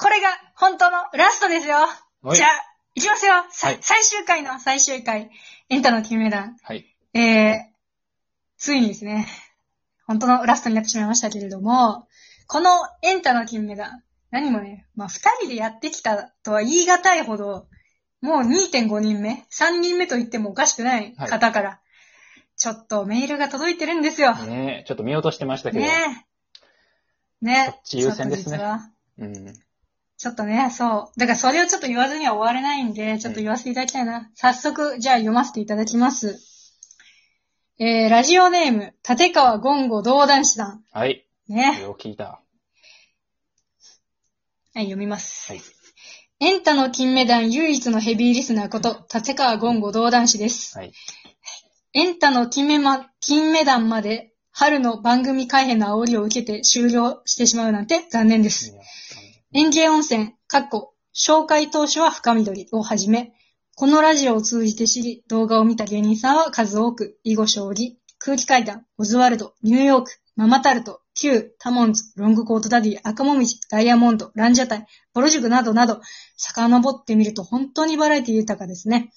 これが本当のラストですよ。はいじゃあ、いきますよ、さはい最終回の最終回、エンタの金メダル。はい。えー、ついにですね、本当のラストになってしまいましたけれども、このエンタの金メダル、何もね、まあ、二人でやってきたとは言い難いほど、もう2.5人目、3人目と言ってもおかしくない方から、ちょっとメールが届いてるんですよ。ねえ、ちょっと見落としてましたけど。ねえ。ねそっち優先ですね実はうん。ちょっとね、そう。だからそれをちょっと言わずには終われないんで、ちょっと言わせていただきたいな。早速、じゃあ読ませていただきます。えー、ラジオネーム、立川言語道男子さん。はい。こね。れを聞いた。はい、読みます。はい。エンタの金メダル唯一のヘビーリスナーこと、立川言語道男子です。はい。エンタの金メま、金メダルまで、春の番組改編の煽りを受けて終了してしまうなんて残念です。園芸温泉、かっこ、紹介当初は深緑をはじめ、このラジオを通じて知り、動画を見た芸人さんは数多く、囲碁将棋、空気階段、オズワルド、ニューヨーク、ママタルト、キュウ、タモンズ、ロングコートダディ、赤もみじ、ダイヤモンド、ランジャタイ、ボロジュクなどなど、遡ってみると本当にバラエティ豊かですね。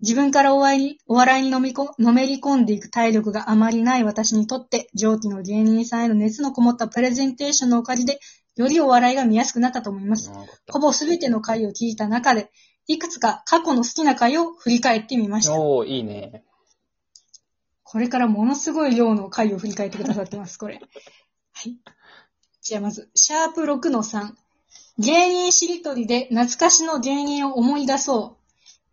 自分からお笑いにお笑いに飲みこのめり込んでいく体力があまりない私にとって、上記の芸人さんへの熱のこもったプレゼンテーションのおかげで、よりお笑いが見やすくなったと思います。ほぼすべての回を聞いた中で、いくつか過去の好きな回を振り返ってみました。おー、いいね。これからものすごい量の回を振り返ってくださってます、これ。はい。じゃあまず、シャープ6の3。芸人しりとりで懐かしの芸人を思い出そう。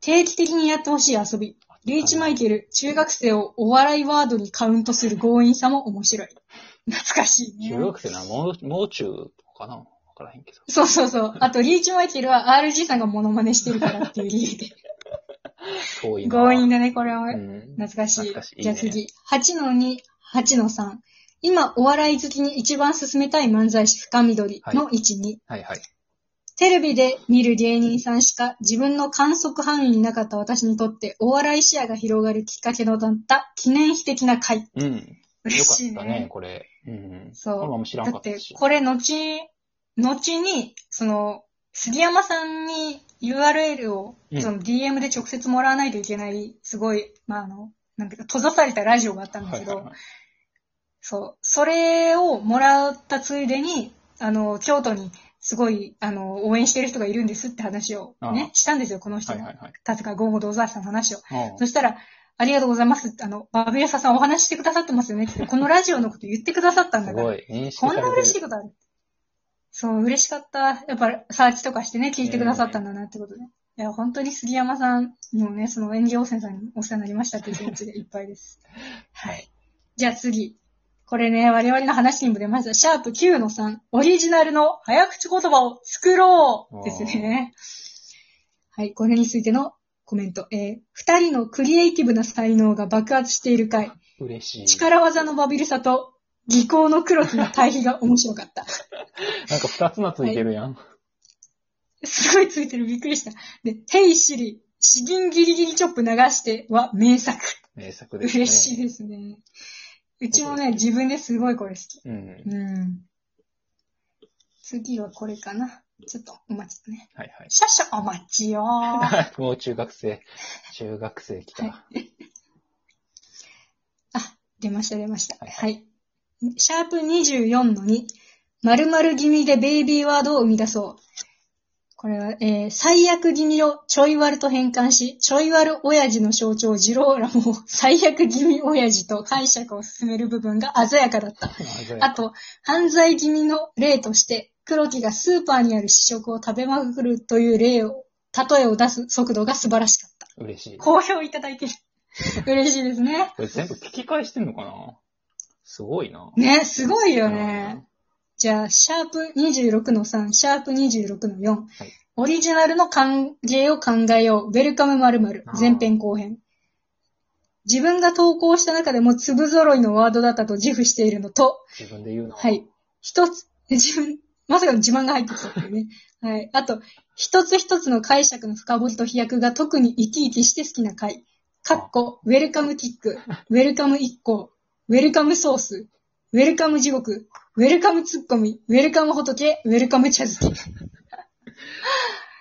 定期的にやってほしい遊び。リーチマイケル、中学生をお笑いワードにカウントする強引さも面白い。懐かしいね。中学生な、もう、もう中とかかな？わからへんけど。そうそうそう。あと、リーチマイケルは RG さんがモノマネしてるからっていう理由で。遠いな。強引だね、これは。うん。懐かしい。懐かしい。じゃあ次。8の2、8の3。今、お笑い好きに一番勧めたい漫才師深緑の1、2。はいはい。テレビで見る芸人さんしか自分の観測範囲になかった私にとってお笑い視野が広がるきっかけとなった記念碑的な回。うん。よ嬉かしいね。ったね、これ。うん。そうこれも知らんだってこれ後、後に、その、杉山さんに URL を、うんその DM で直接もらわないといけない、すごい、まあ、あの、なんていうか、閉ざされたラジオがあったんだけど、はいはいはい。そう、それをもらったついでに、あの、京都にすごい、あの、応援してる人がいるんですって話をね、あしたんですよ、この人の。はいはいはい。立川ゴーゴドーザーさんの話を。うんそしたら、ありがとうございます。あの、バブヤサさんお話ししてくださってますよねって。このラジオのこと言ってくださったんだから。すごい。こんな。嬉しいことある。そう、嬉しかった。やっぱ、サーチとかしてね、聞いてくださったんだなってことで。いや、本当に杉山さんにもね、その演技汚染さんにお世話になりましたっていう気持ちでいっぱいです。はい。じゃあ次。これね、我々の話にも出ました。シャープ9の3。オリジナルの早口言葉を作ろうですね。はい、これについてのコメント。えー、二人のクリエイティブな才能が爆発している回。嬉しい。力技のバビルさと、技巧の黒木の対比が面白かった。なんか二つのついてるやん。すごいついてる、びっくりした。で、ヘイシリ、詩吟ギリギリチョップ流しては名作。名作ですね。嬉しいですね。うちもね、自分ですごいこれ好き。うん。うん。次はこれかな。ちょっとお待ちね。はいはい。少々お待ちよー。もう中学生。中学生来た。は あ、出ました出ました。はいはい。シャープ24の2。〇〇気味でベイビーワードを生み出そう。これは、えー、最悪気味をちょい悪と変換し、ちょい悪親父の象徴、ジローラも最悪気味親父と解釈を進める部分が鮮やかだった。あと、犯罪気味の例として、黒木がスーパーにある試食を食べまくるという例を、例えを出す速度が素晴らしかった。嬉しい。こ好評いただいてる。嬉しいですね。れ全部聞き返してんのかな？すごいな。ね、すごいよね。じゃあ、シャープ26の3、シャープ26の4。はいオリジナルの歓迎を考えよう。ウェルカム〇〇前編後編。自分が投稿した中でも粒揃いのワードだったと自負しているのと、自分で言うの？はい。一つ、自分、まさかの自慢が入ってきたっていうね。はい。あと、一つ一つの解釈の深掘りと飛躍が特に生き生きして好きな回。かっこ、ウェルカムキック、ウェルカム一行、ウェルカムソース、ウェルカム地獄、ウェルカムツッコミ、ウェルカム仏、ウェルカム茶漬け。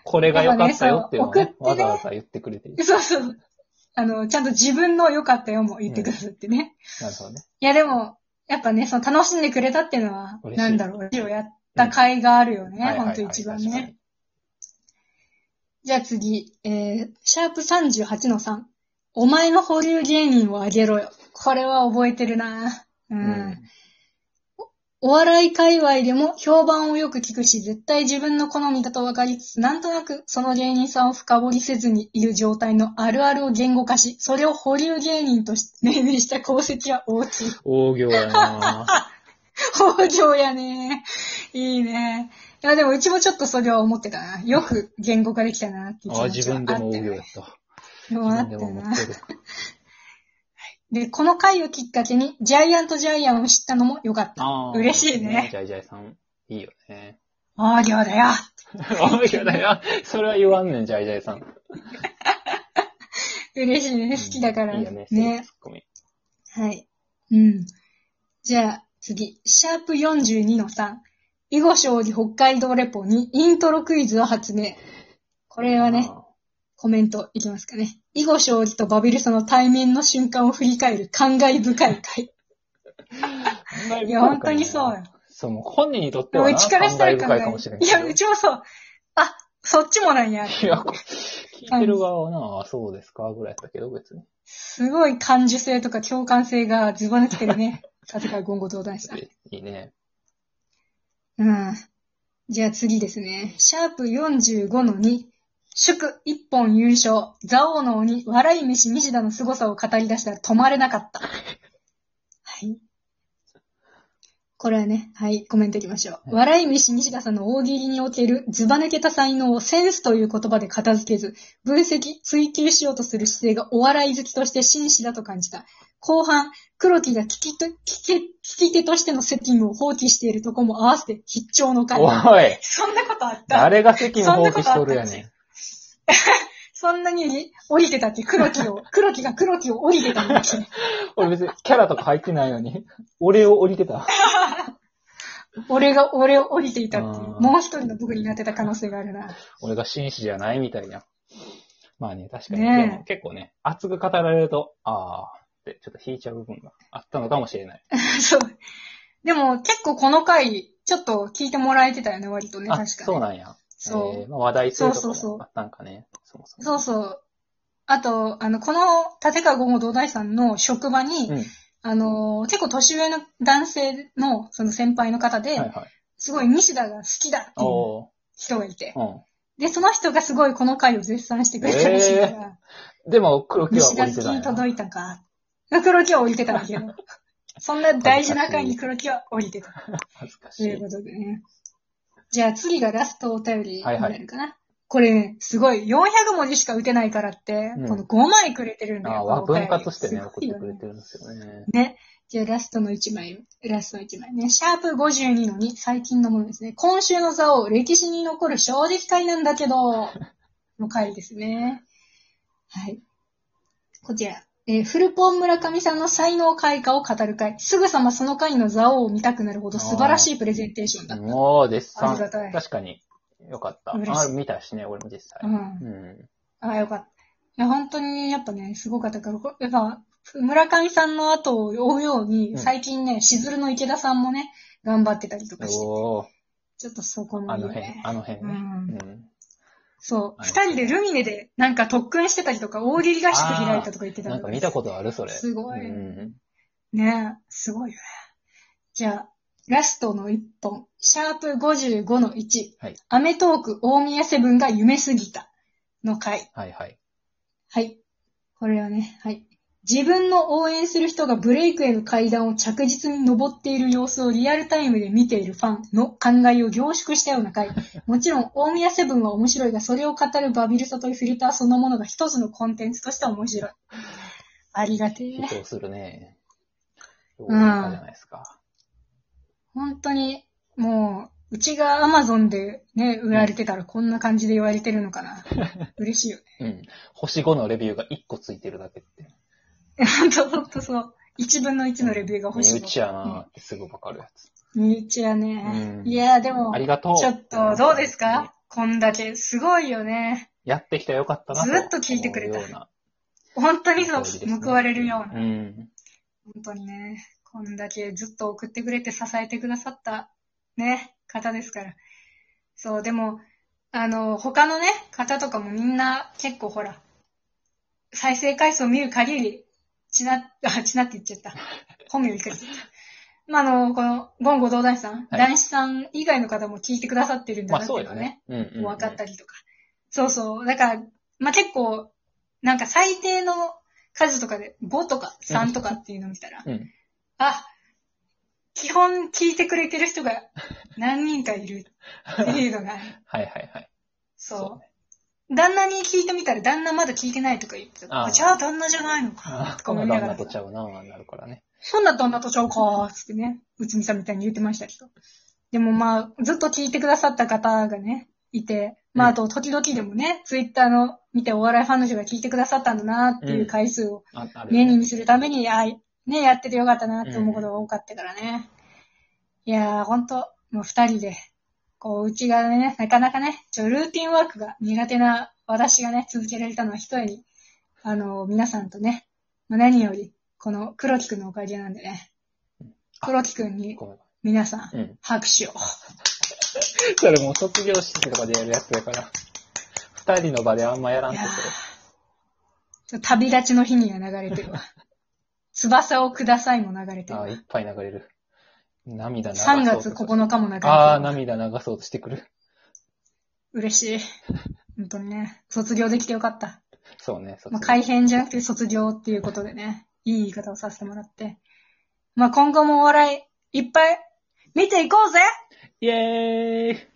これが良かったよっていうのをねねわざわざ言ってくれている。そうそう。あの、ちゃんと自分の良かったよも言ってくださってね。なるほどね。いや、でも、やっぱね、その楽しんでくれたっていうのは、なんだろう、ラジオやった甲斐があるよね、はいはいはいほんと一番ね。じゃあ次、えー、シャープ38の3。お前の保留芸人をあげろよ。これは覚えてるなうん。うん。お笑い界隈でも評判をよく聞くし、絶対自分の好みだと分かりつつ、なんとなくその芸人さんを深掘りせずにいる状態のあるあるを言語化し、それを保留芸人として命名した功績は大きい。大行やな北条やね。いいね。いや、でもうちもちょっとそれは思ってたな。よく言語化できたなっていう気あ、持ちは自分でも大あったよ行やった。でもあったよなでこの回をきっかけに、ジャイアントジャイアンを知ったのもよかった。あー嬉しいねジャイジャイさん、いいよね。あ行だよ。大行だよ。それは言わんねん、ジャイジャイさん。嬉しいね。好きだから。いいよね。ね。ツッコミ。はい。うん。じゃあ、次。シャープ42の3。囲碁将棋北海道レポにイントロクイズを発明。これはね、あコメントいきますかね。囲碁将棋とバビルサの対面の瞬間を振り返る感慨深い回。ー いや、本当にそうよ。。そう、もう本人にとってはな、うちからしたら感慨考深いかもしれんけど。いや、うちもそう。あ、そっちもなんや。いや、こ聞いてる側はな、あそうですか、ぐらいだったけど、別に。すごい感受性とか共感性がずば抜けてるね。立川言語道談師さん。いいね。うん。じゃあ次ですね。シャープ45の2。祝一本優勝。ザオの鬼、笑い飯西田の凄さを語り出したら止まれなかった。はい。これはね、はい、コメントいきましょう。はい笑い飯西田さんの大喜利におけるズバ抜けた才能をセンスという言葉で片付けず、分析、追求しようとする姿勢がお笑い好きとして真摯だと感じた。後半、黒木が聞きと聞き聞き手としての責務を放棄しているとこも合わせて必聴の回。おいそんなことあった誰が責務放棄しとるやねん。そんなに降りてたっけ？黒木を。黒木が黒木を降りてたんだっけ？俺別にキャラとか入ってないのに、俺を降りてた。俺が、俺を降りていたっていう。うんもう一人の僕になってた可能性があるな。俺が紳士じゃないみたいな。まあね、確かに。ねえでも結構ね、熱く語られると、ああ、ってちょっと引いちゃう部分があったのかもしれない。そう。でも結構この回、ちょっと聞いてもらえてたよね、割とね、あ、確かに。そうなんや。そう話題性とかあったんかね。そもそうそう。あと、あの、この立川五号道大さんの職場に、うん。あの、結構年上の男性の、その先輩の方で、はいはい。すごい西田が好きだっていうお人がいて。ーうん。で、その人がすごいこの回を絶賛してくれたらしいから、でも、黒木は西田好きに降りてたんやな。届いたか。黒木は降りてたんだけど、そんな大事な回に黒木は降りてた。恥ずかしい。ということでね。じゃあ次がラストお便りにはいはないるかな？これね、すごい、400文字しか打てないからって、うんこの5枚くれてるんだよ。あ分割してね、す送ってくれてるんですよね。ね。じゃあラストの1枚、ラストの1枚ね。シャープ52の2、最近のものですね。今週の座を歴史に残る衝撃回なんだけど、の回ですね。はい。こちら。えーフルポン村上さんの才能開花を語る回。すぐさまその回の座王を見たくなるほど素晴らしいプレゼンテーションだった。もう、デッサン。ありがたい確かに。よかった。嬉しいあ、見たしね、俺も実際。うん。うん。あ、よかった。いや、本当にやっぱね、すごかったから、こやっぱ、村上さんの後を追うように、うん最近ね、しずるの池田さんもね、頑張ってたりとかして、おー、ちょっとそこもあの辺。あの辺ね。うんうん。そう。二人でルミネでなんか特訓してたりとか、大喜利合宿開いたとか言ってたなんか見たことある、それ。すごいうん。ねえ、すごいよね。じゃあ、ラストの一本。シャープ55の1。はいアメトーク大宮セブンが夢すぎたの回。はいはい。はい。これはね、はい。自分の応援する人がブレイクへの階段を着実に登っている様子をリアルタイムで見ているファンの考えを凝縮したような回。もちろん、大宮セブンは面白いが、それを語るバビルサというフィルターそのものが一つのコンテンツとして面白い。ありがてえ。人をするね。どううんじゃないですか。本当に、もう、うちがアマゾンでね、売られてたらこんな感じで言われてるのかな。嬉しいよね。うん。星5のレビューが1個ついてるだけって。本当本当そう。1分の1のレビューが欲しい。身内やなーってすぐわかるやつ。身内やね。うんいや、でもあ、りがとう。ちょっとどうですか？こんだけ、すごいよね。やってきてよかったなと。ずっと聞いてくれた思うような本当にそう、ね報われるような。うん。本当にね、こんだけずっと送ってくれて支えてくださった、ね、方ですから。そう、でも、あの、他のね、方とかもみんな結構ほら、再生回数を見る限り、ちな、あ、ちなって言っちゃった。本名言いかけちゃった。まあ、あの、この、ゴンゴ道男子さん、はい男子さん以外の方も聞いてくださってるんだまあなっていうのがねそうよね。、うんうんうん。分かったりとか。そうそう。だから、まあ、結構、なんか最低の数とかで5とか3とかっていうのを見たら、うん。あ、基本聞いてくれてる人が何人かいるっていうのが、はいはいはい。そうね旦那に聞いてみたら旦那まだ聞いてないとか言ってた。あじゃあ旦那じゃないのか。ああ、とながら那とちゃうな、なるからね。そんな旦那とちゃうかーつってね、内海さんみたいに言ってましたけど。でもまあ、ずっと聞いてくださった方がね、いて、まああと時々でもね、ツイッターの見てお笑いファンの人が聞いてくださったんだなっていう回数を目に見せるために、あいね、やっててよかったなって思うことが多かったからね。いやー、ほんと、もう二人で、こう、うちがね、なかなかね、ちょ、ルーティンワークが苦手な私がね、続けられたのは一重に、あの、皆さんとね、まあ何より、この黒木くんのおかげなんでね、黒木くんに。皆さん、うん。拍手を。それもう卒業式とかでやるやつだから。二人の場であんまやらんといやちょ旅立ちの日には流れてるわ。翼をくださいも流れてるああ、わい。っぱい流れる。涙流そう3と月9日も流れてるああ、わ。涙流そうとしてくる。嬉しい。本当にね、卒業できてよかった。そうね、卒まあ、業改編じゃなくて卒業っていうことでね、いい言い方をさせてもらって。まあ、今後もお笑いいっぱい見ていこうぜイェーイ